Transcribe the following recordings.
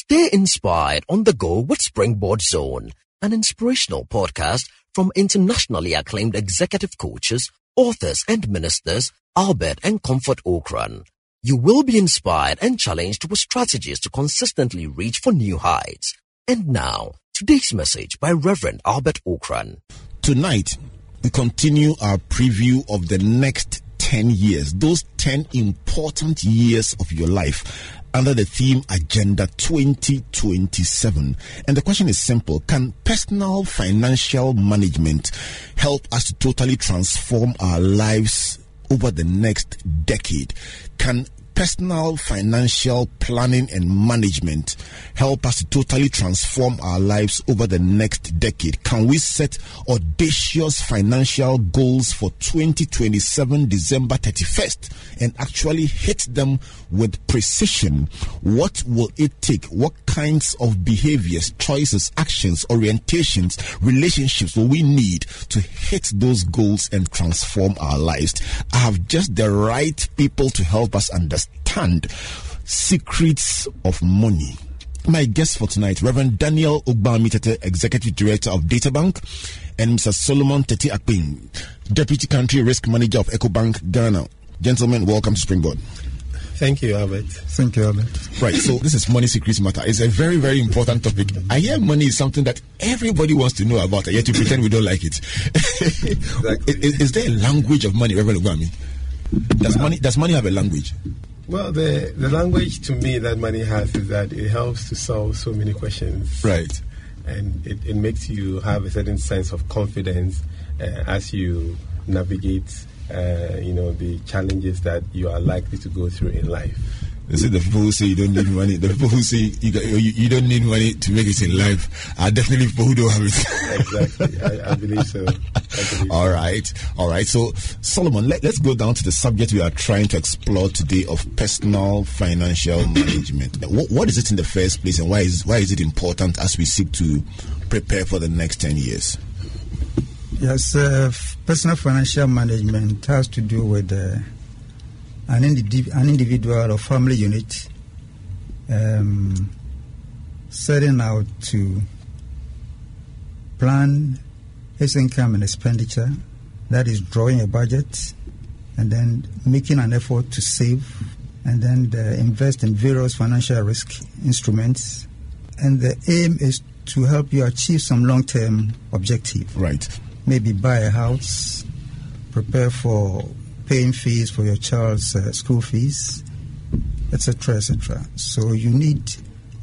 Stay inspired on the go with Springboard Zone, an inspirational podcast from internationally acclaimed executive coaches, authors, and ministers Albert and Comfort Ocran. You will be inspired and challenged with strategies to consistently reach for new heights. And now, today's message by Reverend Albert Ocran. Tonight, we continue our preview of the next 10 years, those 10 important years of your life under the theme Agenda 2027. And the question is simple Can personal financial management help us to totally transform our lives over the next decade? Can personal financial planning and management help us to totally transform our lives over the next decade? Can we set audacious financial goals for 2027, December 31st, and actually hit them with precision? What will it take? What kinds of behaviors, choices, actions, orientations, relationships will we need to hit those goals and transform our lives? I have just the right people to help us understand secrets of money. My guest for tonight, Reverend Daniel Ogbarmey Tetteh, Executive Director of Databank, and Mr. Solomon Teti Akping, Deputy Country Risk Manager of EcoBank Ghana. Gentlemen, welcome to Springboard. Thank you, Albert. Thank you, Albert. Right, so this is money secrets matter. It's a very, very important topic. I hear money is something that everybody wants to know about, yet you pretend we don't like it. exactly. is, is, there a language of money, Reverend Ogbarmey? Does money does money have a language? Well, the, the language to me that money has is that it helps to solve so many questions. Right. And it, it makes you have a certain sense of confidence uh, as you navigate, uh, you know, the challenges that you are likely to go through in life. They say the people who say you don't need money, the people who say you, got, you, you, don't need money to make it in life are definitely people who don't have it. exactly. I, I, believe so. I believe all right. All right. So, Solomon, let, us go down to the subject we are trying to explore today of personal financial management. What, what is it in the first place and why is, why is it important as we seek to prepare for the next 10 years? Yes, uh, personal financial management has to do with uh, an, indiv- an individual or family unit um, setting out to plan his income and expenditure, that is drawing a budget, and then making an effort to save, and then uh, invest in various financial risk instruments. And the aim is to help you achieve some long term objective. Right. Maybe buy a house, prepare for paying fees for your child's uh, school fees, etc., etc. So you need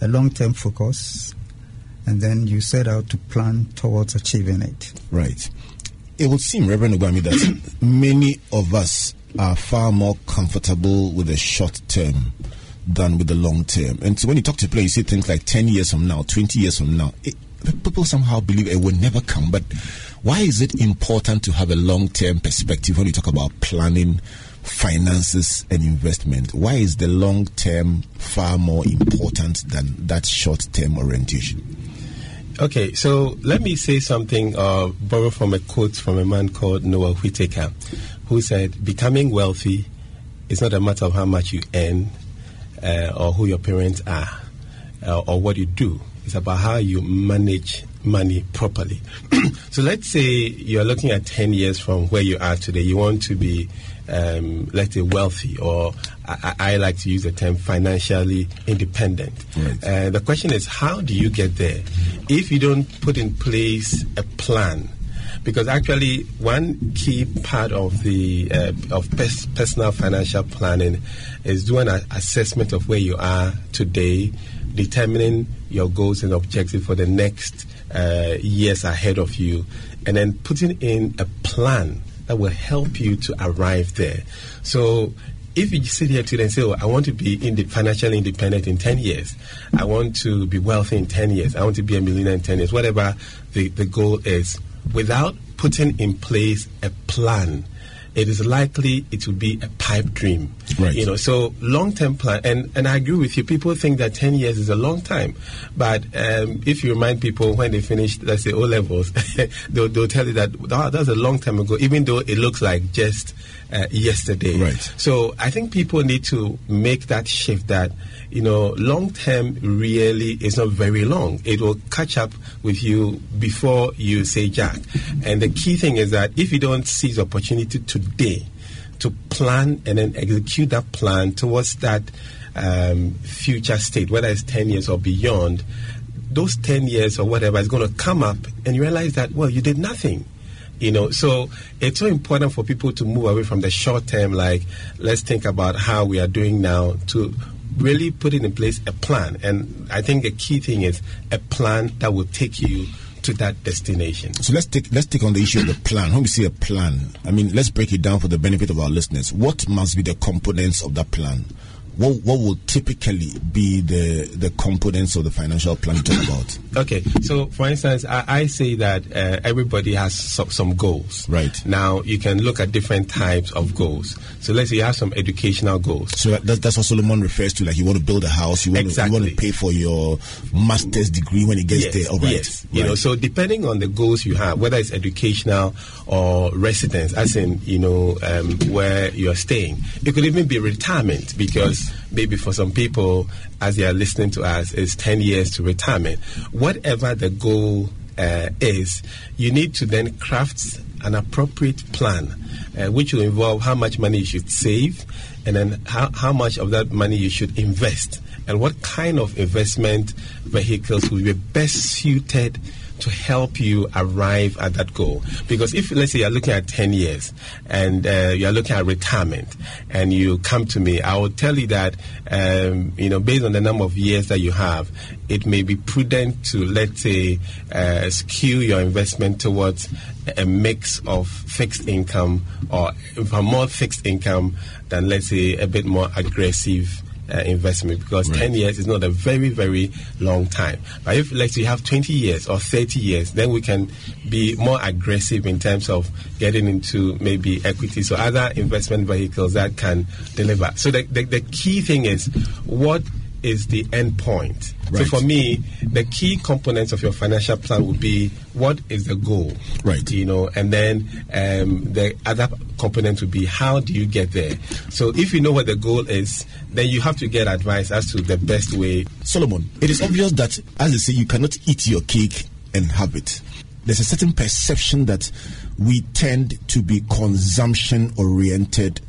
a long-term focus, and then you set out to plan towards achieving it. Right. It would seem, Reverend Ogbarmey, that many of us are far more comfortable with the short term than with the long term. And so when you talk to people, you say things like 10 years from now, 20 years from now, it, people somehow believe it will never come. But why is it important to have a long term perspective when you talk about planning finances and investment? Why is the long term far more important than that short term orientation? Okay, so let me say something, uh, borrow from a quote from a man called Noah Whitaker, who said, Becoming wealthy is not a matter of how much you earn uh, or who your parents are uh, or what you do. It's about how you manage money properly. so let's say you're looking at 10 years from where you are today. You want to be, um, let's say, wealthy, or I, I, like to use the term financially independent. Right. Uh, the question is, how do you get there? If you don't put in place a plan, because actually one key part of the uh, of pers- personal financial planning is doing an assessment of where you are today, determining your goals and objectives for the next uh, years ahead of you, and then putting in a plan that will help you to arrive there. So if you sit here today and say, oh, I want to be financially independent in 10 years, I want to be wealthy in 10 years, I want to be a millionaire in 10 years, whatever the, the goal is, without putting in place a plan, it is likely it will be a pipe dream. Right. You know, so long term plan, and, and I agree with you. People think that 10 years is a long time. But um, if you remind people when they finish, let's say, O levels, they'll, they'll tell you that oh, that's a long time ago, even though it looks like just uh, yesterday. Right. So I think people need to make that shift that, you know, long term really is not very long. It will catch up with you before you say jack. And the key thing is that if you don't seize opportunity today to plan and then execute that plan towards that um, future state, whether it's 10 years or beyond, those 10 years or whatever is going to come up and you realize that, well, you did nothing you know so it's so important for people to move away from the short term like let's think about how we are doing now to really put in place a plan and i think the key thing is a plan that will take you to that destination So let's take let's take on the issue of the plan. When we see a plan, I mean let's break it down for the benefit of our listeners. What must be the components of that plan? What what will typically be the the components of the financial plan talk about? Okay, so for instance, I, I say that uh, everybody has some, some goals. Right. Now, you can look at different types of goals. So let's say you have some educational goals. So that, that's, what Solomon refers to. Like you want to build a house, you want, to, you want to pay for your master's degree when it gets yes, there. All right. yes. You know, so depending on the goals you have, whether it's educational or residence, as in you know um, where you're staying, it could even be retirement because maybe for some people, as they are listening to us, it's ten years to retirement. Whatever the goal uh, is, you need to then craft an appropriate plan, uh, which will involve how much money you should save, and then how, how much of that money you should invest, and what kind of investment vehicles will be best suited to help you arrive at that goal. Because if, let's say, you're looking at 10 years and uh, you're looking at retirement and you come to me, I will tell you that, um, you know, based on the number of years that you have, it may be prudent to, let's say, uh, skew your investment towards a mix of fixed income or more fixed income than, let's say, a bit more aggressive uh, investment because 10 years is not a very, very long time. But if, let's say, you have 20 years or 30 years, then we can be more aggressive in terms of getting into maybe equity. So, other investment vehicles that can deliver. So, the, the, the key thing is what is the end point. Right. So, for me, the key components of your financial plan would be what is the goal? Right. You know, and then um, the other component would be how do you get there? So, if you know what the goal is, then you have to get advice as to the best way. Solomon, it is obvious that, as they say, you cannot eat your cake and have it. There's a certain perception that we tend to be consumption oriented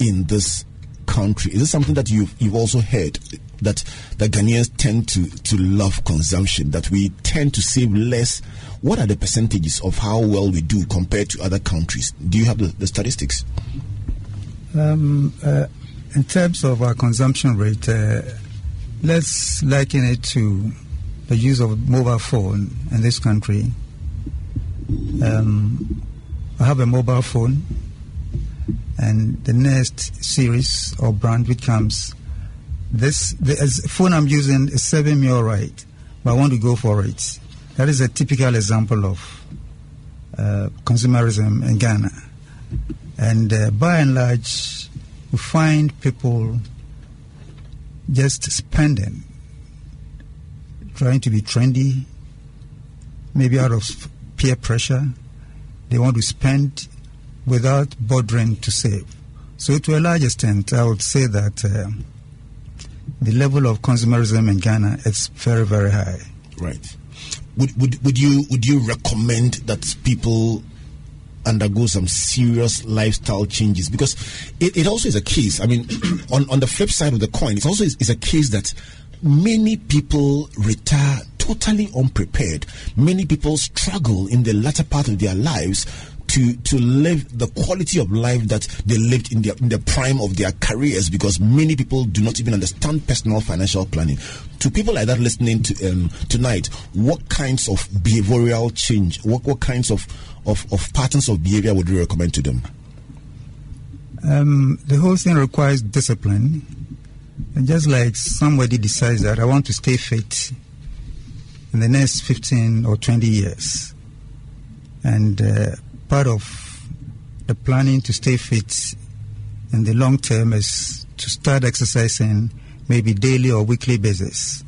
in this country. Is this something that you've you've also heard that that Ghanaians tend to to love consumption? That we tend to save less. What are the percentages of how well we do compared to other countries? Do you have the, the statistics? Um, uh, in terms of our consumption rate, uh, let's liken it to the use of mobile phone in this country. Um, I have a mobile phone, and the next series or brand which comes, this the phone I'm using is serving me all right, but I want to go for it. That is a typical example of uh, consumerism in Ghana. And uh, by and large, we find people just spending, trying to be trendy, maybe out of peer pressure. They want to spend without bothering to save. So, to a large extent, I would say that uh, the level of consumerism in Ghana is very, very high. Right. Would, would, would you would you recommend that people undergo some serious lifestyle changes because it, it also is a case i mean on, on the flip side of the coin it also is, is a case that many people retire totally unprepared many people struggle in the latter part of their lives to to live the quality of life that they lived in the in the prime of their careers because many people do not even understand personal financial planning. To people like that listening to um, tonight, what kinds of behavioral change, what what kinds of, of of patterns of behavior would you recommend to them? Um, the whole thing requires discipline. And just like somebody decides that I want to stay fit in the next 15 or 20 years, and uh, part of the planning to stay fit in the long term is to start exercising maybe daily or weekly basis.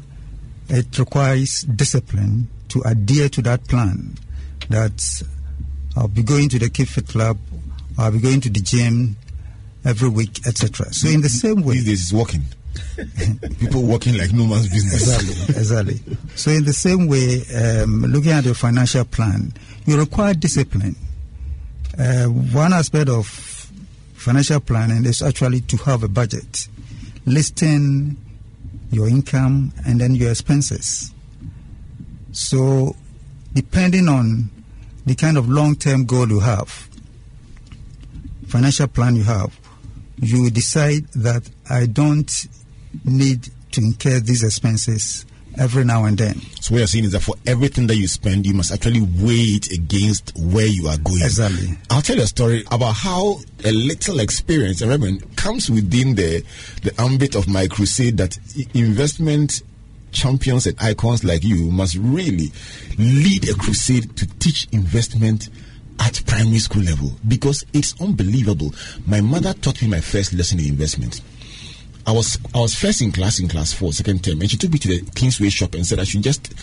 It requires discipline to adhere to that plan that I'll be going to the Keep Fit Club, I'll be going to the gym every week, etc. So in the same way, days it's working. People working like no man's business. exactly, exactly. So in the same way, um, looking at your financial plan, you require discipline. Uh, one aspect of financial planning is actually to have a budget, listing your income and then your expenses. So, depending on the kind of long-term goal you have, financial plan you have, you decide that I don't need to incur these expenses every now and then. So what you're saying is that for everything that you spend, you must actually weigh it against where you are going. Exactly. I'll tell you a story about how a little experience, and Reverend, comes within the the ambit of my crusade that investment champions and icons like you must really lead a crusade to teach investment at primary school level because it's unbelievable. My mother taught me my first lesson in investment. I was I was first in class in class four, second term, and she took me to the Kingsway shop and said I should just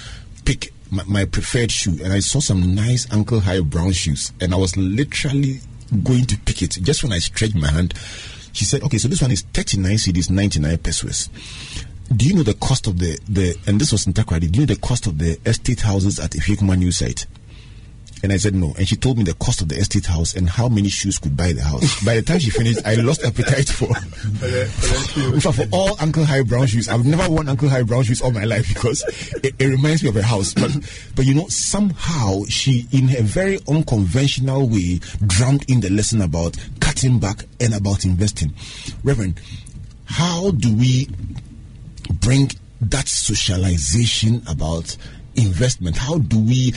pick my, my preferred shoe. And I saw some nice ankle high brown shoes, and I was literally going to pick it. Just when I stretched my hand, she said, "Okay, so this one is thirty nine cedis, ninety nine pesewas." Do you know the cost of the the and this was in Takoradi, Do you know the cost of the estate houses at Effiakuma new site? And I said no. And she told me the cost of the estate house and how many shoes could buy the house. By the time she finished, I lost appetite for fact, for all Uncle High Brown shoes. I've never worn Uncle High Brown shoes all my life because it, it reminds me of a house. But but you know, somehow she in a very unconventional way drummed in the lesson about cutting back and about investing. Reverend, how do we bring that socialization about investment? How do we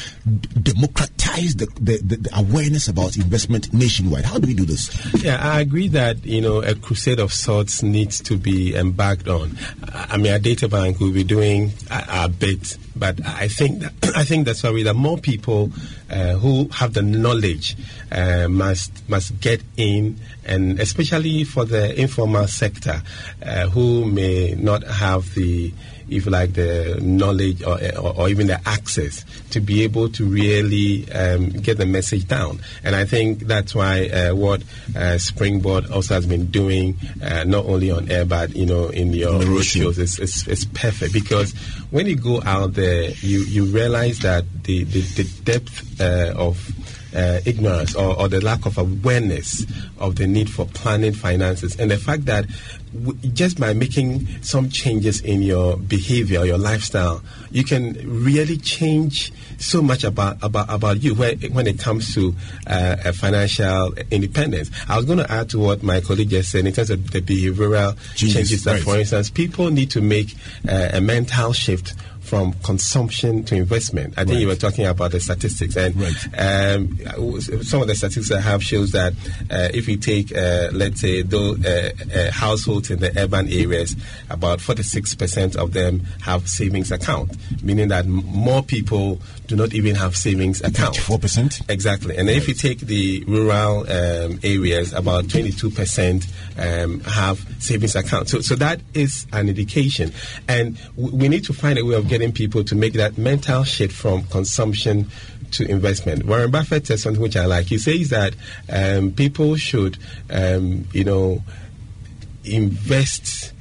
democratize the, the, the, awareness about investment nationwide? How do we do this? Yeah, I agree that you know a crusade of sorts needs to be embarked on. I mean, at Data Bank we'll be doing a, a bit, but I think that, I think that's why that more people uh, who have the knowledge uh, must must get in, and especially for the informal sector uh, who may not have the if like the knowledge or, or, or even the access to be able to really um, get the message down. And I think that's why uh, what uh, Springboard also has been doing, uh, not only on air but you know in your road shows, is, is, is perfect because when you go out there, you you realize that the the, the depth uh, of uh, ignorance or, or the lack of awareness of the need for planning finances and the fact that w- just by making some changes in your behavior, your lifestyle, you can really change so much about about, about you when, when it comes to uh, financial independence. I was going to add to what my colleague just said in terms of the behavioral Changes, changes that, right. for instance, people need to make uh, a mental shift from consumption to investment. I think you were talking about the statistics, and Right. um, some of the statistics I have shows that uh, if you take, uh, let's say, those uh, uh, households in the urban areas, about 46% of them have savings account, meaning that more people do not even have savings account. Four percent Exactly. And then if you take the rural um, areas, about 22% um, have savings accounts. So, so that is an indication. And w- we need to find a way of getting people to make that mental shift from consumption to investment. Warren Buffett says something which I like. He says that um, people should, um, you know, invest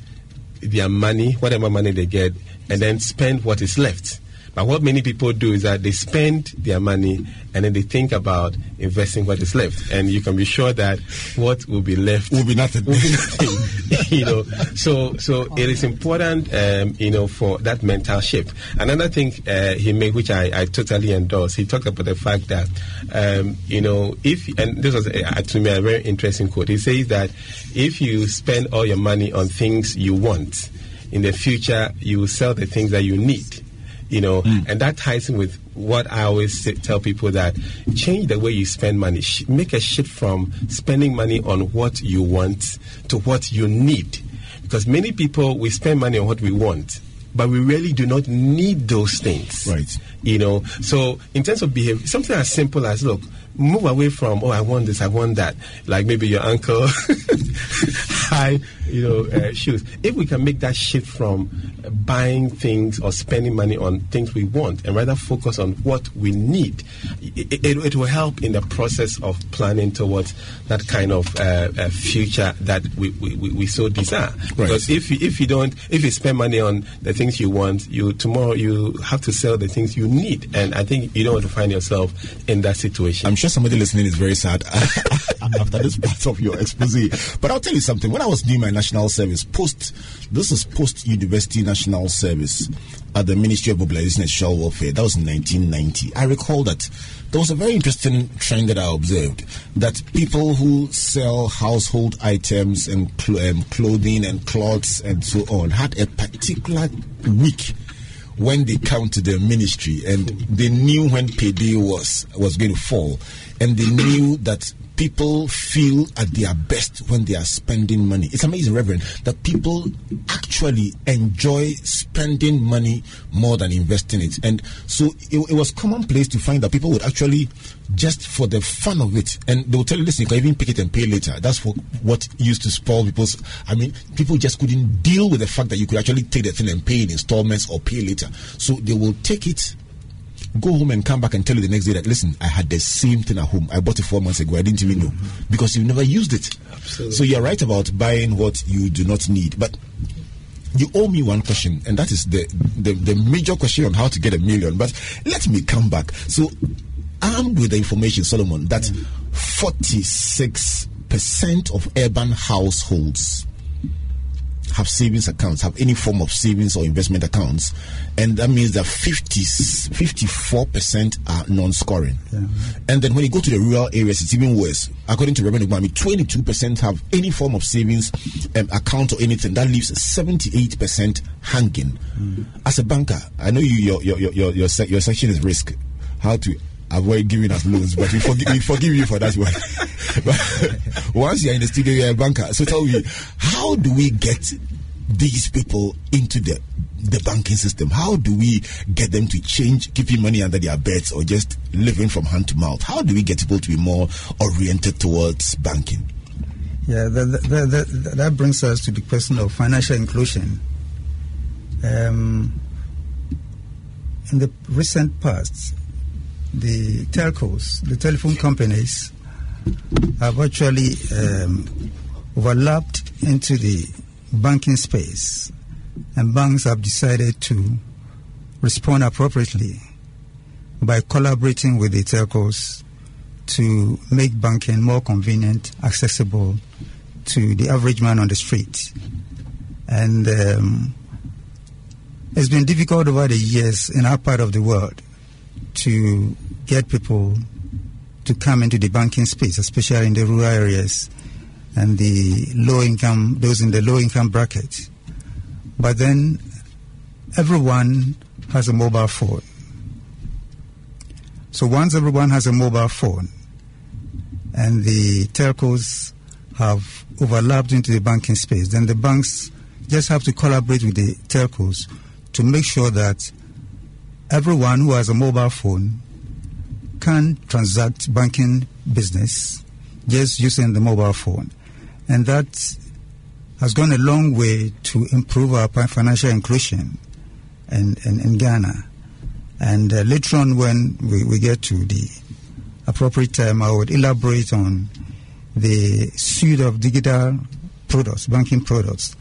their money, whatever money they get, and then spend what is left. But what many people do is that they spend their money and then they think about investing what is left. And you can be sure that what will be left Will be nothing. will be nothing. you know, so so it is important, um, you know, for that mental shift. Another thing uh, he made, which I, I totally endorse, he talked about the fact that, um, you know, if and this was uh, to me a very interesting quote. He says that if you spend all your money on things you want, in the future you will sell the things that you need you know hmm. and that ties in with what i always say, tell people that change the way you spend money. Sh- make a shift from spending money on what you want to what you need. Because many people we spend money on what we want but we really do not need those things. Right. you know so in terms of behavior something as simple as look move away from oh I want this, I want that. Like maybe your uncle high, you know, uh, shoes. If we can make that shift from buying things or spending money on things we want and rather focus on what we need, it, it, it will help in the process of planning towards that kind of uh, uh, future that we, we, we so desire. Right. Because if you, if you don't, if you spend money on the things you want, you tomorrow you have to sell the things you need, and I think you don't want to find yourself in that situation. I'm sure somebody listening is very sad after this part of your expose. But I'll tell you something. When I was doing my national service, post this is post university national service at the Ministry of Mobilization and Social Welfare. That was in 1990. I recall that there was a very interesting trend that I observed that people who sell household items and cl- um, clothing and clothes and so on had a particular week when they come to the ministry and they knew when payday was was going to fall. And they knew that people feel at their best when they are spending money. It's amazing, Reverend, that people actually enjoy spending money more than investing it. And so it, it was commonplace to find that people would actually just for the fun of it, and they will tell you, listen, you can even pick it and pay later. That's what, what used to spoil people's. I mean, people just couldn't deal with the fact that you could actually take the thing and pay in installments or pay later. So they will take it go home and come back and tell you the next day that listen, I had the same thing at home. I bought it four months ago. I didn't even know mm-hmm. because you never used it. Absolutely. So you're right about buying what you do not need, but. You owe me one question, and that is the, the, the major question on how to get a million. But let me come back. So, armed with the information, Solomon, that 46% of urban households have savings accounts, have any form of savings or investment accounts, and that means that 50, 54% are non-scoring. Yeah. And then when you go to the rural areas, it's even worse. According to Revenue Economy, 22% have any form of savings um, account or anything. That leaves 78% hanging. Mm. As a banker, I know you your your your your, your, your section is risk. How to avoid giving us loans, but we forgive, we forgive you for that one. but once you're in the studio, you're a banker. So tell me, how do we get these people into the the banking system? How do we get them to change keeping money under their beds or just living from hand to mouth? How do we get people to be more oriented towards banking? Yeah, the, the, the, that brings us to the question of financial inclusion. Um, in the recent past, the telcos, the telephone companies, have actually um, overlapped into the banking space, and banks have decided to respond appropriately by collaborating with the telcos to make banking more convenient, accessible to the average man on the street. And um, it's been difficult over the years in our part of the world to get people to come into the banking space, especially in the rural areas and the low income, those in the low income bracket. But then everyone has a mobile phone. So once everyone has a mobile phone and the telcos have overlapped into the banking space, then the banks just have to collaborate with the telcos to make sure that everyone who has a mobile phone can transact banking business just using the mobile phone. And that has gone a long way to improve our financial inclusion in, in, in Ghana. And uh, later on, when we, we get to the appropriate time, I would elaborate on the suite of digital products, banking products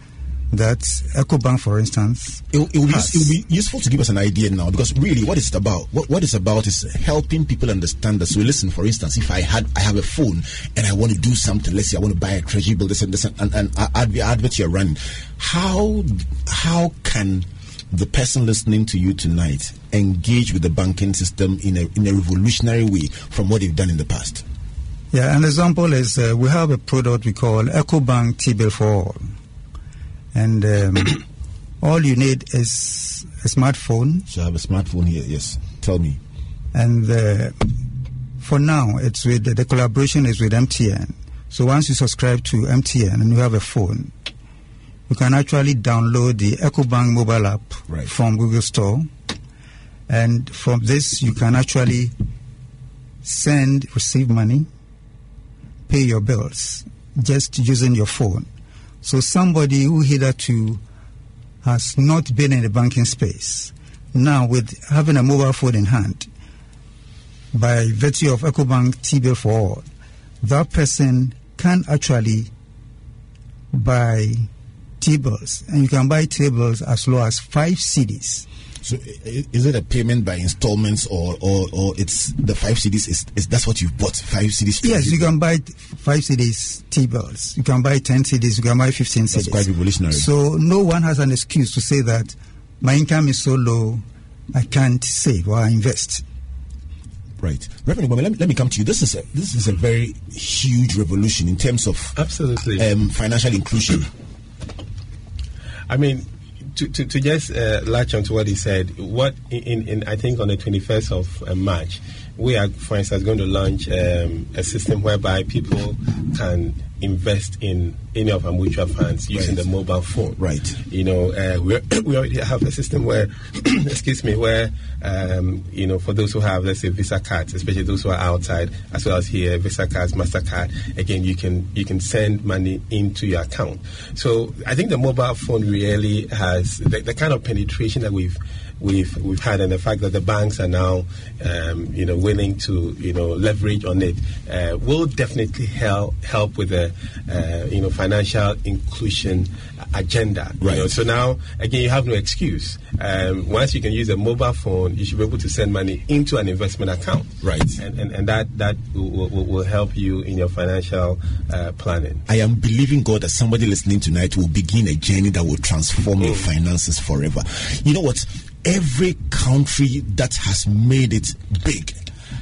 that EcoBank, for instance, it, it, will be, it, will be, useful to give us an idea now because really, what it's about, what, what it's about is helping people understand that. So, listen, for instance, if I had I have a phone and I want to do something, let's say I want to buy a treasury bill, this and this, and, and, and advert, advert you're running, how how can the person listening to you tonight engage with the banking system in a in a revolutionary way from what they've done in the past? Yeah, an example is uh, we have a product we call EcoBank T-bill for all and um, all you need is a smartphone. So I have a smartphone here. Yes, tell me. And uh, for now, it's with the, the collaboration is with MTN. So once you subscribe to MTN and you have a phone, you can actually download the EcoBank mobile app right. from Google Store. And from this, you can actually send, receive money, pay your bills just using your phone. So somebody who hitherto has not been in the banking space, now with having a mobile phone in hand, by virtue of EcoBank T-bill for all, that person can actually buy T-bills, and you can buy T-bills as low as five cedis. So is it a payment by installments or or, or it's the five cedis? is, is that's what you bought five cedis? Yes, you can buy five cedis T bills. You can buy ten cedis. You can buy fifteen That's quite revolutionary. So no one has an excuse to say that my income is so low, I can't save or invest. Right, Reverend Ogbarmey, let me, let me come to you. This is a this is a very huge revolution in terms of absolutely um, financial inclusion. I mean, to, to, to just uh, latch on to what he said, what in, in I think on the 21st of uh, March, we are, for instance, going to launch um, a system whereby people can invest in any of our mutual funds using right. the mobile phone. Right. You know, uh, we we already have a system where, excuse me, where um, you know, for those who have, let's say, Visa cards, especially those who are outside, as well as here, Visa cards, Mastercard. Again, you can you can send money into your account. So I think the mobile phone really has the, the kind of penetration that we've we've we've had, and the fact that the banks are now, um, you know, willing to you know leverage on it, uh, will definitely help help with the uh, you know financial inclusion agenda. Right. You know, so now again, you have no excuse. Um, once you can use a mobile phone, you should be able to send money into an investment account. Right. And and, and that that will, will, will help you in your financial uh, planning. I am believing God that somebody listening tonight will begin a journey that will transform mm. your finances forever. You know what? Every country that has made it big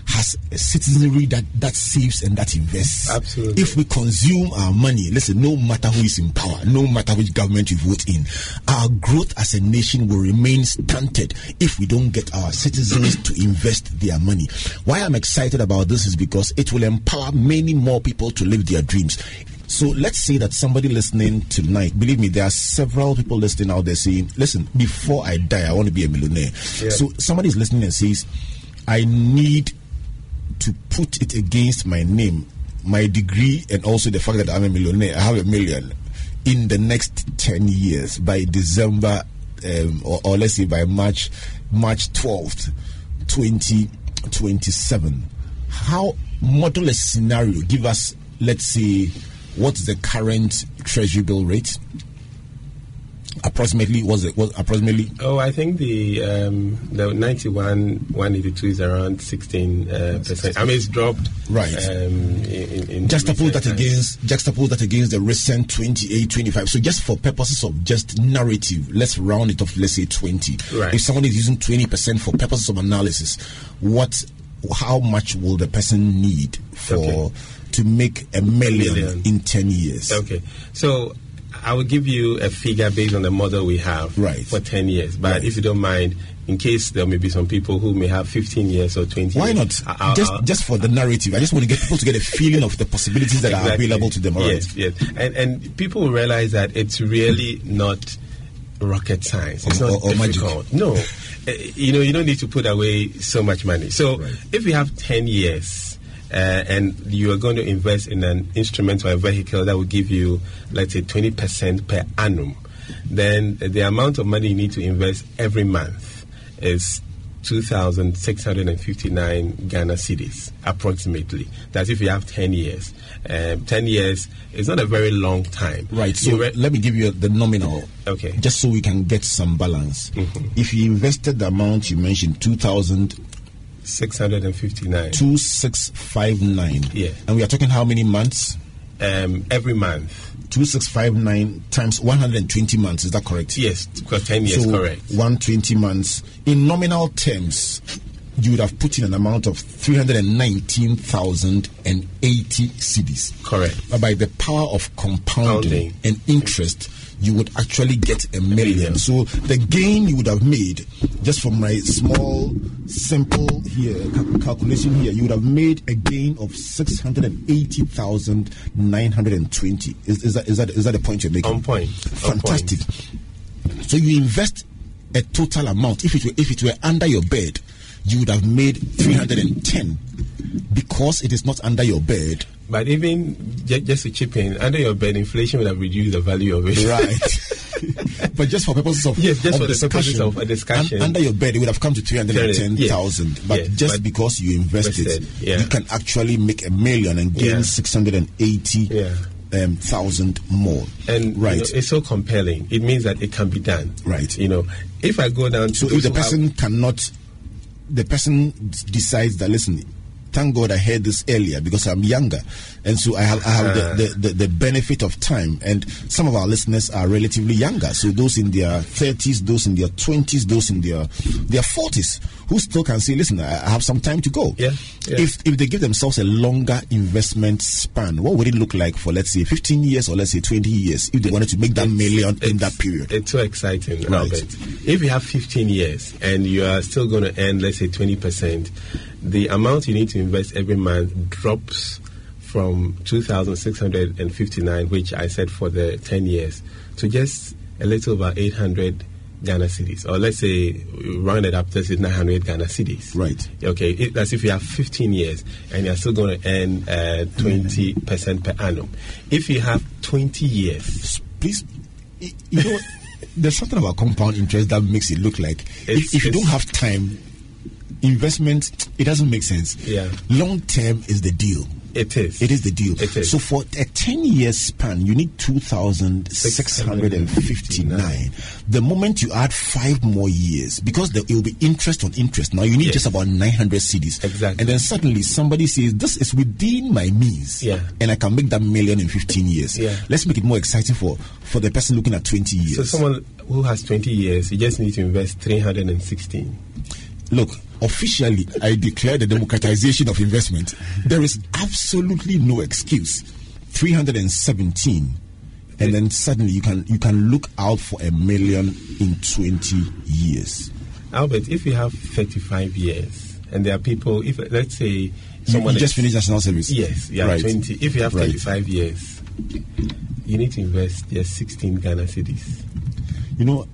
has a citizenry that, that saves and that invests. Absolutely. If we consume our money, listen, no matter who is in power, no matter which government we vote in, our growth as a nation will remain stunted if we don't get our citizens to invest their money. Why I'm excited about this is because it will empower many more people to live their dreams. So let's say that somebody listening tonight, believe me, there are several people listening out there saying, listen, before I die, I want to be a millionaire. Yeah. So somebody is listening and says, I need to put it against my name, my degree, and also the fact that I'm a millionaire. I have a million in the next 10 years by December, um, or, or let's say by March, March 12th, 2027. How model a scenario? Give us, let's say, what's the current treasury bill rate? Approximately, was it was approximately? Oh, I think the um, the ninety one one eighty two is around sixteen uh, percent. I mean, it's dropped. Right. Um, in, in juxtapose that against juxtapose that against the recent 28, 25. So just for purposes of just narrative, let's round it off. Let's say twenty. Right. If someone is using twenty percent for purposes of analysis, what? How much will the person need for? Okay to make a million, million. in 10 years. Okay. So I will give you a figure based on the model we have right. for 10 years. But right. if you don't mind, in case there may be some people who may have 15 years or 20 Why years. not? I'll, just, I'll, just for the narrative. I just want to get people to get a feeling of the possibilities that exactly. are available to them. All yes, right. yes. And, and people will realize that it's really not rocket science. It's or, not or difficult. Magic. No. Uh, you know, you don't need to put away so much money. So right. if you have 10 years, uh, and you are going to invest in an instrument or a vehicle that will give you, let's say, 20% per annum, then the amount of money you need to invest every month is 2,659 Ghana cedis, approximately. That's if you have 10 years. Um, 10 years is not a very long time. Right. So re- let me give you the nominal. Okay. Just so we can get some balance. Mm-hmm. If you invested the amount you mentioned, 2,000 659. 2659. Yeah. And we are talking how many months? Um, every month. 2659 times 120 months, is that correct? Yes, because 10 years, so correct. 120 months. In nominal terms, you would have put in an amount of 319,080 cedis. Correct. But by the power of compounding Pounding. and interest, you would actually get a million. So the gain you would have made, just from my small, simple here calculation here, you would have made a gain of six hundred and eighty thousand nine hundred and twenty. Is, is that is that is that the point you're making? On point. Fantastic. On point. So you invest a total amount. If it were if it were under your bed, you would have made 310 because it is not under your bed. But even ju- just to chip in, under your bed, inflation would have reduced the value of it. Right. but just for purposes of, Yes, just of for the purposes of a discussion. un- under your bed, it would have come to 310,000. Yes. But Yes, just but because you invested, invested, yeah. you can actually make a million and gain Yeah. 680 Yeah. um, thousand more. and you right. know, it's so compelling. It means that it can be done. Right. You know, if I go down to So if the who have- person cannot, the person d- decides that listen, thank God I heard this earlier because I'm younger, and so I have I have Ah. the, the, the, benefit of time. And some of our listeners are relatively younger, so those in their 30s, those in their 20s, those in their their 40s, who still can say, listen, I have some time to go. Yeah, yeah. If if they give themselves a longer investment span, what would it look like for let's say 15 years or let's say 20 years if they wanted to make that million in that period? It's so exciting, Right. Albert. If you have 15 years and you are still going to earn, let's say, 20%, the amount you need to invest every month drops from 2,659, which I said for the 10 years, to just a little over 800 Ghana cedis, or let's say round it up, this is 900 Ghana cedis. Right. Okay, it, that's if you have 15 years and you're still going to earn uh, 20% per annum. If you have 20 years, please you know there's something about compound interest that makes it look like if, if you don't have time investment it doesn't make sense Yeah. long term is the deal it is. it is the deal It is. so for a 10 year span you need 2659 the moment you add five more years because there it will be interest on interest now you need Yes. just about 900 cedis Exactly. and then suddenly somebody says this is within my means Yeah. and i can make that million in 15 years Yeah. let's make it more exciting for for the person looking at 20 years So someone who has 20 years, you just need to invest 316. Look, officially, I declare the democratization of investment. There is absolutely no excuse. 317. And then suddenly you can you can look out for a million in 20 years. Albert, if you have 35 years, and there are people, if let's say someone you just is- finished national service. Yes, yeah, Right. 20. If you have Right. 35 years, you need to invest just 16 Ghana cedis. You know,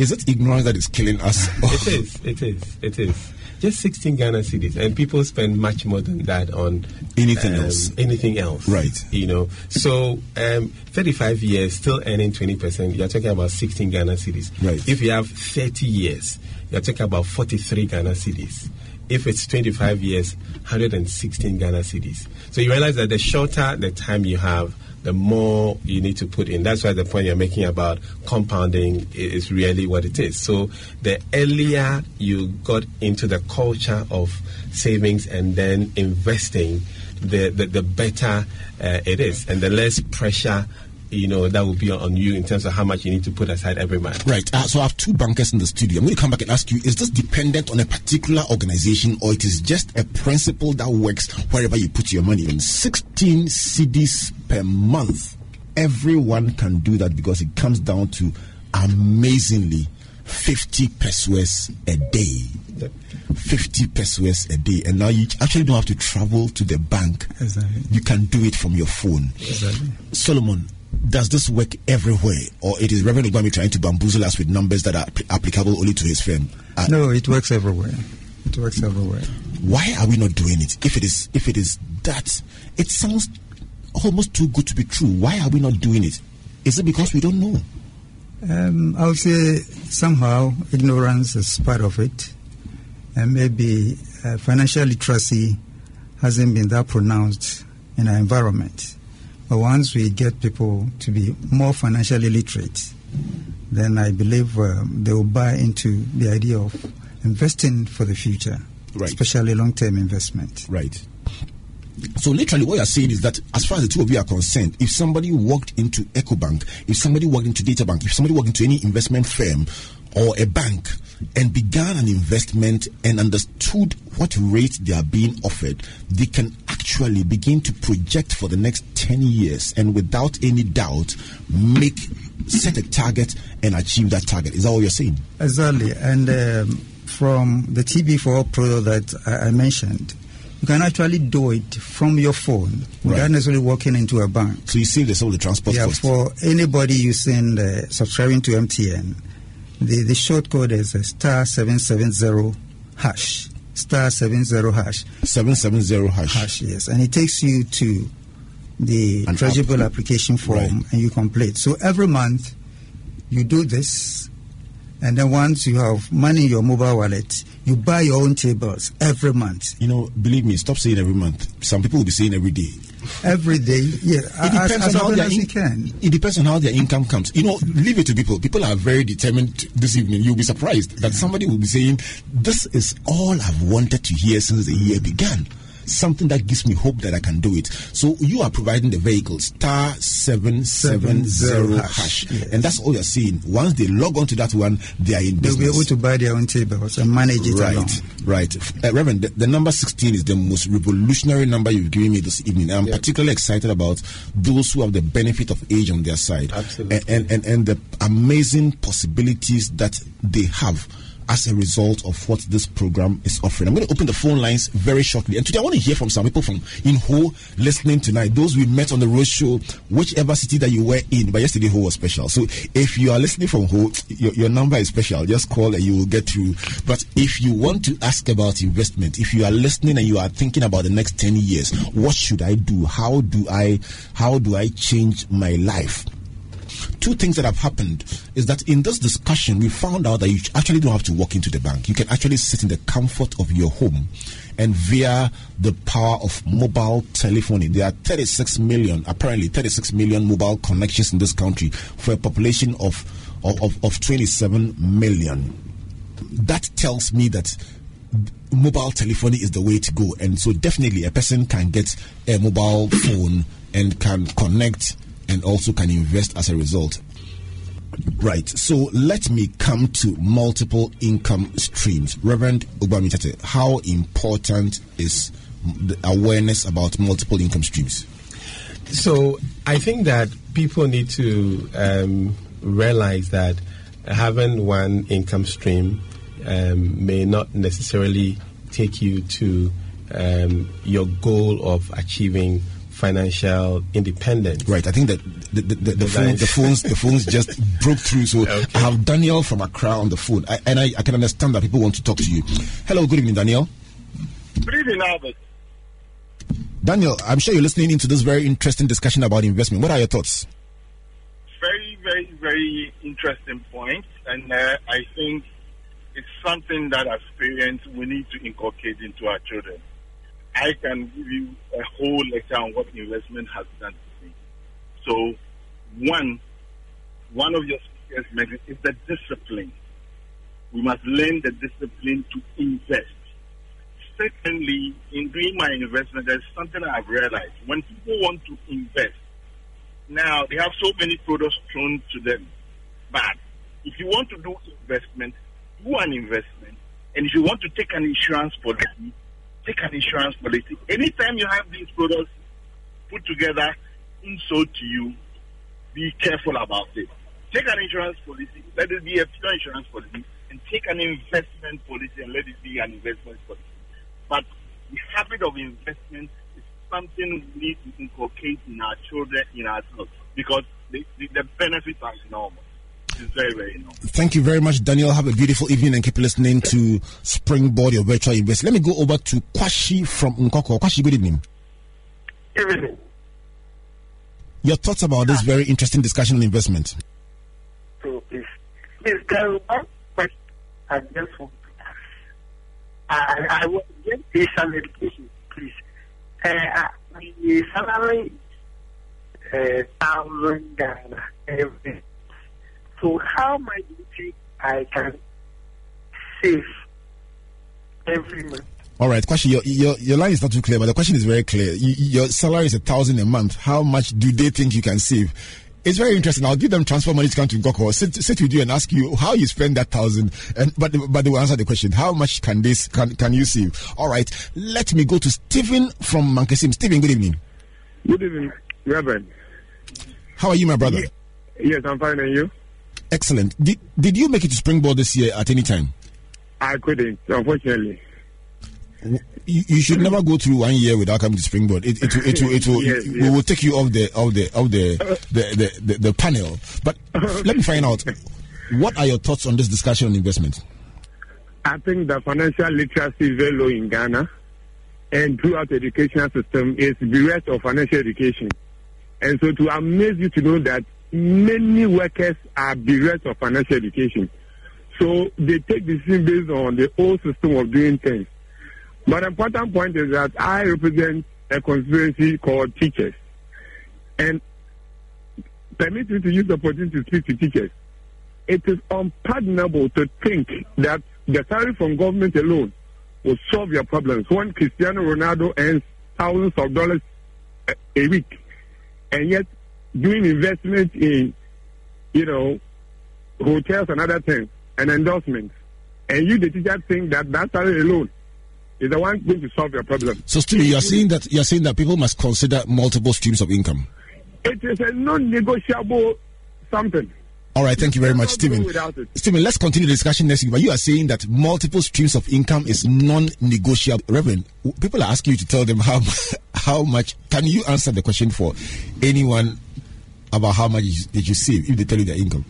is it ignorance that is killing us? It is, it is, it is. Just 16 Ghana cedis, and people spend much more than that on Anything um, else. Anything else, Right. You know, so um, 35 years, still earning 20 percent. You're talking about 16 Ghana cedis. Right. If you have 30 years, you're talking about 43 Ghana cedis. If it's 25 years, 116 Ghana cedis. So you realize that the shorter the time you have, the more you need to put in. That's why the point you're making about compounding is really what it is. So the earlier you got into the culture of savings and then investing, the, the, the better uh, it is, and the less pressure you know that will be on you in terms of how much you need to put aside every month. Right. Uh, so I have two bankers in the studio. I'm going to come back and ask you: Is this dependent on a particular organization, or it is just a principle that works wherever you put your money? In 16 cedis per month, everyone can do that because it comes down to amazingly 50 pesewas a day. 50 pesewas a day, and now you actually don't have to travel to the bank. Exactly. You can do it from your phone. Exactly. Solomon, does this work everywhere, or it is Reverend Ogbarmey trying to bamboozle us with numbers that are appli- applicable only to his firm? Uh, No, it works everywhere. It works everywhere. Why are we not doing it? If it is, if it is that, it sounds almost too good to be true. Why are we not doing it? Is it because we don't know? Um, I would say somehow ignorance is part of it, and maybe uh, financial literacy hasn't been that pronounced in our environment. But once we get people to be more financially literate, then I believe um, they will buy into the idea of investing for the future, Right. especially long-term investment. Right. So literally, what you're saying is that, as far as the two of you are concerned, if somebody walked into EcoBank, if somebody walked into DataBank, if somebody walked into any investment firm or a bank and began an investment and understood what rate they are being offered, they can actually begin to project for the next 10 years and without any doubt make set a target and achieve that target. Is that what you're saying? Exactly. And um, from the TB4 product that I, I mentioned, you can actually do it from your phone without Right. necessarily walking into a bank. So you save of the transport Yeah, cost. for anybody using subscribing to MTN, the, the short code is uh, star 770 hash, star 70 hash. 770 hash. Hash, yes. And it takes you to the An app. application form Right. and you complete. So every month you do this, and then once you have money in your mobile wallet, you buy your own T-bills every month. You know, believe me, stop saying every month. Some people will be saying every day. Every day, yeah, It depends as on how their as in- can. It depends on how their income comes. You know, leave it to people. People are very determined this evening. You'll be surprised that somebody will be saying, This is all I've wanted to hear since the year began. Something that gives me hope that I can do it. So you are providing the vehicle star seven seven zero hash. hash, Yes. and that's all you're seeing. Once they log on to that one, they are in business. They'll be able to buy their own tables and manage it alone. Right, right. Uh, Reverend, the, the number 16 is the most revolutionary number you've given me this evening. I'm Yeah. particularly excited about those who have the benefit of age on their side. Absolutely. And, and, and, and the amazing possibilities that they have as a result of what this program is offering. I'm going to open the phone lines very shortly. And today I want to hear from some people from in Ho listening tonight. Those we met on the road show, whichever city that you were in. But yesterday Ho was special. So if you are listening from Ho, your, your number is special. Just call and you will get through. But if you want to ask about investment, if you are listening and you are thinking about the next 10 years, what should I do? How do I how do I change my life? Two things that have happened is that in this discussion we found out that you actually don't have to walk into the bank. You can actually sit in the comfort of your home and via the power of mobile telephony there are 36 million apparently 36 million mobile connections in this country for a population of of, of, of 27 million. That tells me that mobile telephony is the way to go. And so definitely a person can get a mobile phone and can connect and also can invest as a result. Right so let me come to multiple income streams. Reverend Ogbarmey Tetteh, how important is the awareness about multiple income streams? So I think that people need to um, realize that having one income stream um, may not necessarily take you to um, your goal of achieving financial independence. Right, I think that the, the, the, the, phone, the phones the phones just broke through. So Okay. I have Daniel from Accra on the phone, I, and I, I can understand that people want to talk to you. Hello, good evening, Daniel. Good evening, Albert. Daniel, I'm sure you're listening into this very interesting discussion about investment. What are your thoughts? Very, very, very interesting point, and uh, I think it's something that as parents we need to inculcate into our children. I can give you a whole lecture on what investment has done to me. So, one, one of your speakers mentioned is the discipline. We must learn the discipline to invest. Secondly, in doing my investment, there's something I've realized. When people want to invest, now they have so many products thrown to them. But if you want to do investment, do an investment. And if you want to take an insurance policy, take an insurance policy. Anytime you have these products put together, sold to you, be careful about it. Take an insurance policy, let it be a pure insurance policy, and take an investment policy and let it be an investment policy. But the habit of investment is something we need to inculcate in our children, in ourselves, because the, the, the benefits are enormous. It's very, very enormous. Thank you very much, Daniel. Have a beautiful evening and keep listening to Springboard, your virtual invest. Let me go over to Kwashi from Nkawkaw. Kwashi, good evening. Evening. Your thoughts about this very interesting discussion on investment? So please, please there is one question I just want to ask. I, I want to get a some education, please. Uh, uh, my salary is uh, thousand Ghana every. So how much do you think I can save every month? All right, question. your, your, your line is not too clear, but the question is very clear. You, your salary is a thousand a month. How much do they think you can save? It's very interesting. I'll give them transfer money to come to Nkawkaw, sit, sit with you and ask you how you spend that thousand. And but but they will answer the question. How much can this can can you save? All right. Let me go to Stephen from Mankesim. Stephen, good evening. Good evening, Reverend. How are you, my brother? Yes, I'm fine, and you? Excellent. Did did you make it to Springboard this year at any time? I couldn't, unfortunately. You, you should never go through one year without coming to Springboard. It it it will, it will Yes, we yes. will take you off the off the off the the, the, the, the panel. But let me find out what are your thoughts on this discussion on investment? I think the financial literacy is very low in Ghana, and throughout the educational system is bereft of financial education. And so, to amaze you to know that many workers are bereft of financial education. So they take decisions based on the old system of doing things. But the important point is that I represent a conspiracy called teachers. And permit me to use the opportunity to speak to teachers. It is unpardonable to think that the salary from government alone will solve your problems. When Cristiano Ronaldo earns thousands of dollars a week, and yet doing investment in, you know, hotels and other things and endorsements, and you, the teacher, think that that salary alone is the one going to solve your problem. So, still, you are saying that you are saying that people must consider multiple streams of income. It is a non-negotiable something. All right, thank you very much, Stephen. Stephen, let's continue the discussion next week. But you are saying that multiple streams of income is non-negotiable. Reverend, people are asking you to tell them how how much. Can you answer the question for anyone about how much did you save if they tell you their income?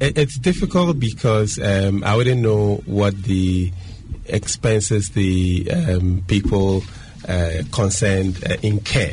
It's difficult because um, I wouldn't know what the expenses the um, people uh, concerned uh, incur.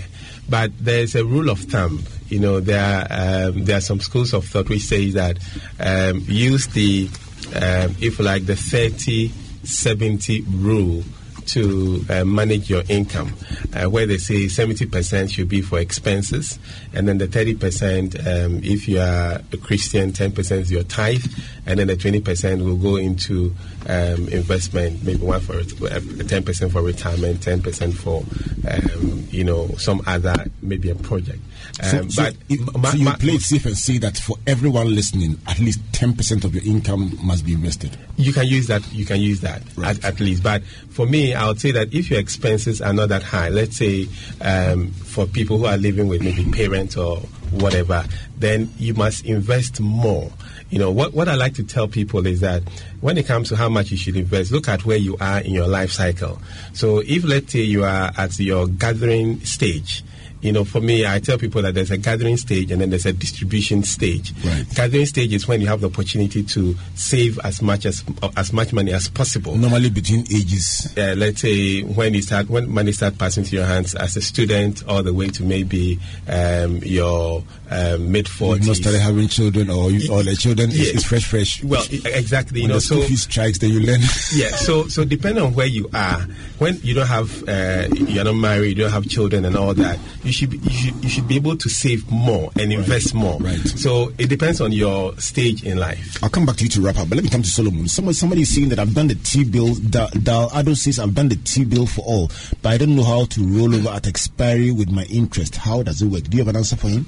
But there's a rule of thumb. You know, there are, um, there are some schools of thought which say that um, use the, um, if like, the 30 70 rule to uh, manage your income, uh, where they say 70% should be for expenses, and then the 30%, um, if you are a Christian, 10% is your tithe, and then the 20% will go into um, investment, maybe one for 10% uh, for retirement, 10% for, um, you know, some other, maybe a project. Um, so, but so, ma- so you ma- play it safe and say that for everyone listening, at least 10% of your income must be invested. You can use that. You can use that right. at, at, least. But for me, I would say that if your expenses are not that high, let's say um, for people who are living with maybe parents or whatever, then you must invest more. You know, what, what I like to tell people is that when it comes to how much you should invest, look at where you are in your life cycle. So if, let's say, you are at your gathering stage, you know, for me, I tell people that there's a gathering stage and then there's a distribution stage. Right. Gathering stage is when you have the opportunity to save as much as as much money as possible. Normally between ages. Uh, let's say when you start when money start passing through your hands as a student, all the way to maybe um, your um, mid forties. You've not started having children, or you, or the children yeah. is, fresh, fresh. Well, exactly. When you know, the so strikes, then you learn. yeah. So so depending on where you are, when you don't have uh, you're not married, you don't have children, and all that. You you should be, you should, you should be able to save more and invest more. Right. So it depends on your stage in life. I'll come back to you to wrap up, but let me come to Solomon. Somebody somebody is saying that I've done the T bill. Dal, Dal Ado says I've done the T bill for all, but I don't know how to roll over at expiry with my interest. How does it work? Do you have an answer for him?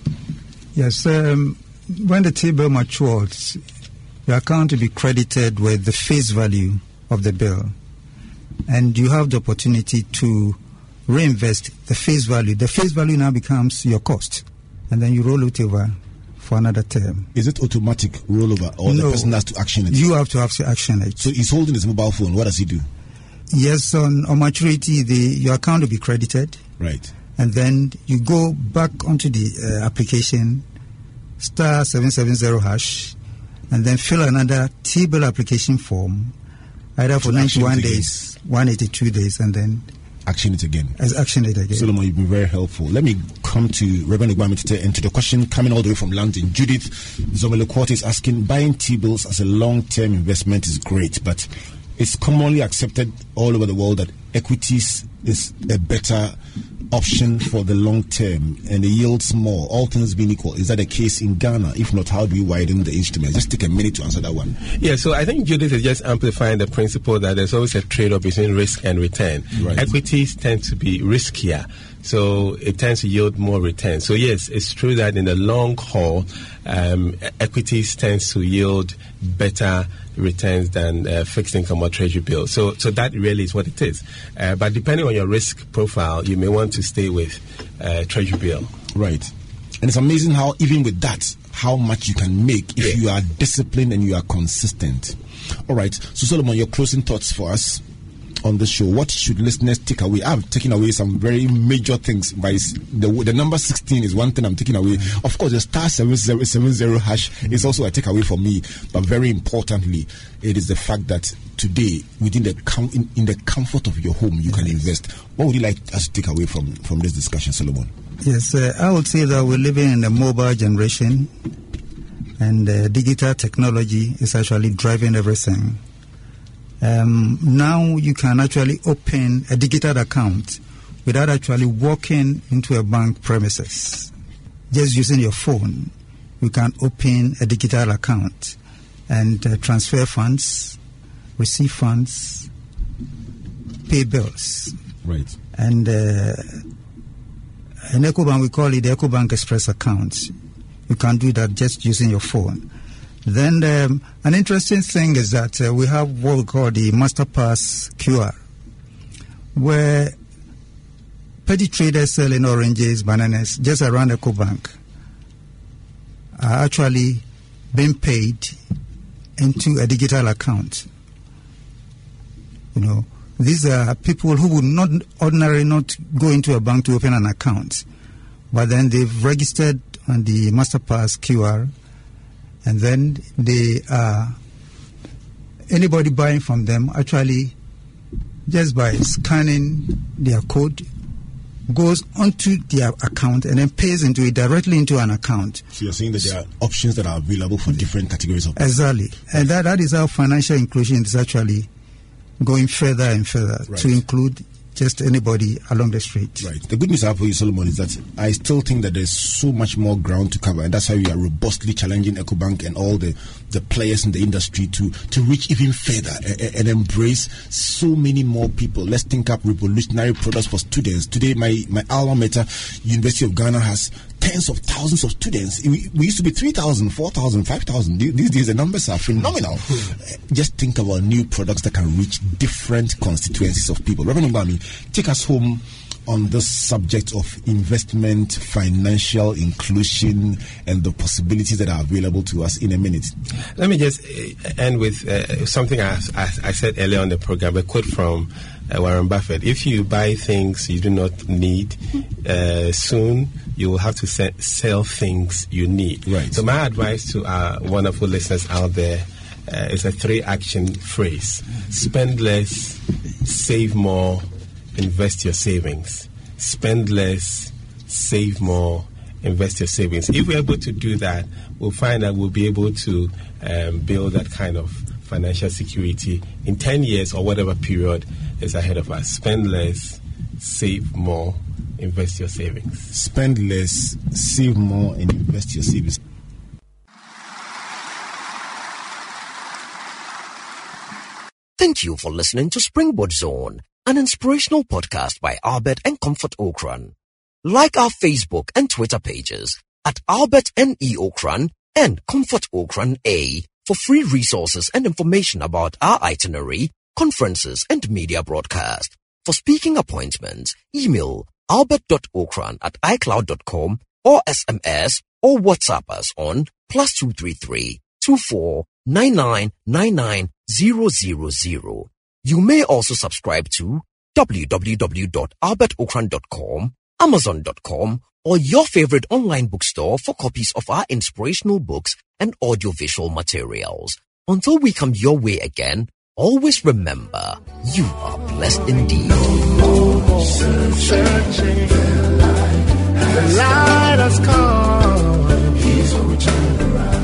Yes. Um, when the T bill matures, your account will be credited with the face value of the bill, and you have the opportunity to reinvest the face value. The face value now becomes your cost, and then you roll it over for another term. Is it automatic rollover, or no, the person has to action it? You have to have to action it. So he's holding his mobile phone. What does he do? Yes, on, on maturity, the your account will be credited. Right. And then you go back onto the uh, application, star seven seven zero hash, and then fill another T-bill application form, either for ninety one days, one eighty two days, and then action it again. As action it again. Solomon, you've been very helpful. Let me come to Reverend Ogbarmey Tetteh and to the question coming all the way from London. Judith Zomeloquat is asking, buying T-bills as a long-term investment is great, but it's commonly accepted all over the world that equities is a better option for the long term and it yields more, all things being equal. Is that the case in Ghana? If not, how do we widen the instrument? Just take a minute to answer that one. Yeah, so I think Judith is just amplifying the principle that there's always a trade off between risk and return. Right. Equities tend to be riskier so it tends to yield more return. So yes, it's true that in the long haul, um, equities tends to yield better returns than uh, fixed income or treasury bills. So so that really is what it is. Uh, but depending on your risk profile, you may want to stay with uh, treasury bill. Right. And it's amazing how even with that, how much you can make if Yeah. you are disciplined and you are consistent. All right. So Solomon, your closing thoughts for us on the show, what should listeners take away? I'm taking away some very major things. By the, the number 16 is one thing I'm taking away. Of course, the star 7070 hash is also a takeaway for me. But very importantly, it is the fact that today, within the com- in, in, the comfort of your home, you can invest. What would you like us to take away from, from this discussion, Solomon? Yes, uh, I would say that we're living in a mobile generation and uh, digital technology is actually driving everything. Um, now you can actually open a digital account without actually walking into a bank premises. Just using your phone, you can open a digital account and uh, transfer funds, receive funds, pay bills. Right. And uh, in EcoBank, we call it the EcoBank Express account. You can do that just using your phone. Then um, an interesting thing is that uh, we have what we call the MasterPass QR, where petty traders selling oranges, bananas just around EcoBank are actually being paid into a digital account. You know, these are people who would not ordinarily not go into a bank to open an account, but then they've registered on the MasterPass QR and then they uh, anybody buying from them actually just by scanning their code goes onto their account and then pays into it directly into an account. So you're saying that there are options that are available for different categories of exactly, and that that is how financial inclusion is actually going further and further right. to include just anybody along the street. Right. The good news I have for you, Solomon, is that I still think that there's so much more ground to cover, and that's why we are robustly challenging EcoBank and all the, the players in the industry to, to reach even further and, and embrace so many more people. Let's think up revolutionary products for students. Today, my, my alma mater, University of Ghana, has tens of thousands of students. We, we used to be 3,000, 4,000, 5,000. These days, the numbers are phenomenal. Hmm. Just think about new products that can reach different constituencies of people. Reverend Ogbarmey, take us home on this subject of investment, financial inclusion, and the possibilities that are available to us in a minute. Let me just uh, end with uh, something I, I, I, said earlier on the program, a quote from uh, Warren Buffett. If you buy things you do not need, uh, soon you will have to se- sell things you need. Right. So, my advice to our wonderful listeners out there uh, is a three action phrase spend less, save more, invest your savings. Spend less, save more, invest your savings. If we're able to do that, we'll find that we'll be able to um, build that kind of financial security in 10 years or whatever period is ahead of us. Spend less, save more, invest your savings. Spend less, save more, and invest your savings. Thank you for listening to Springboard Zone an inspirational podcast by Albert and Comfort Ocran. Like our Facebook and Twitter pages at Albert N.E. Ocran and Comfort Ocran A for free resources and information about our itinerary, conferences, and media broadcast. For speaking appointments, email albert.ocran at icloud.com or SMS or WhatsApp us on plus 233 24 000. You may also subscribe to www.albertocran.com, amazon.com, or your favorite online bookstore for copies of our inspirational books and audiovisual materials. Until we come your way again, Always remember, you are blessed indeed. The light has come. He's around.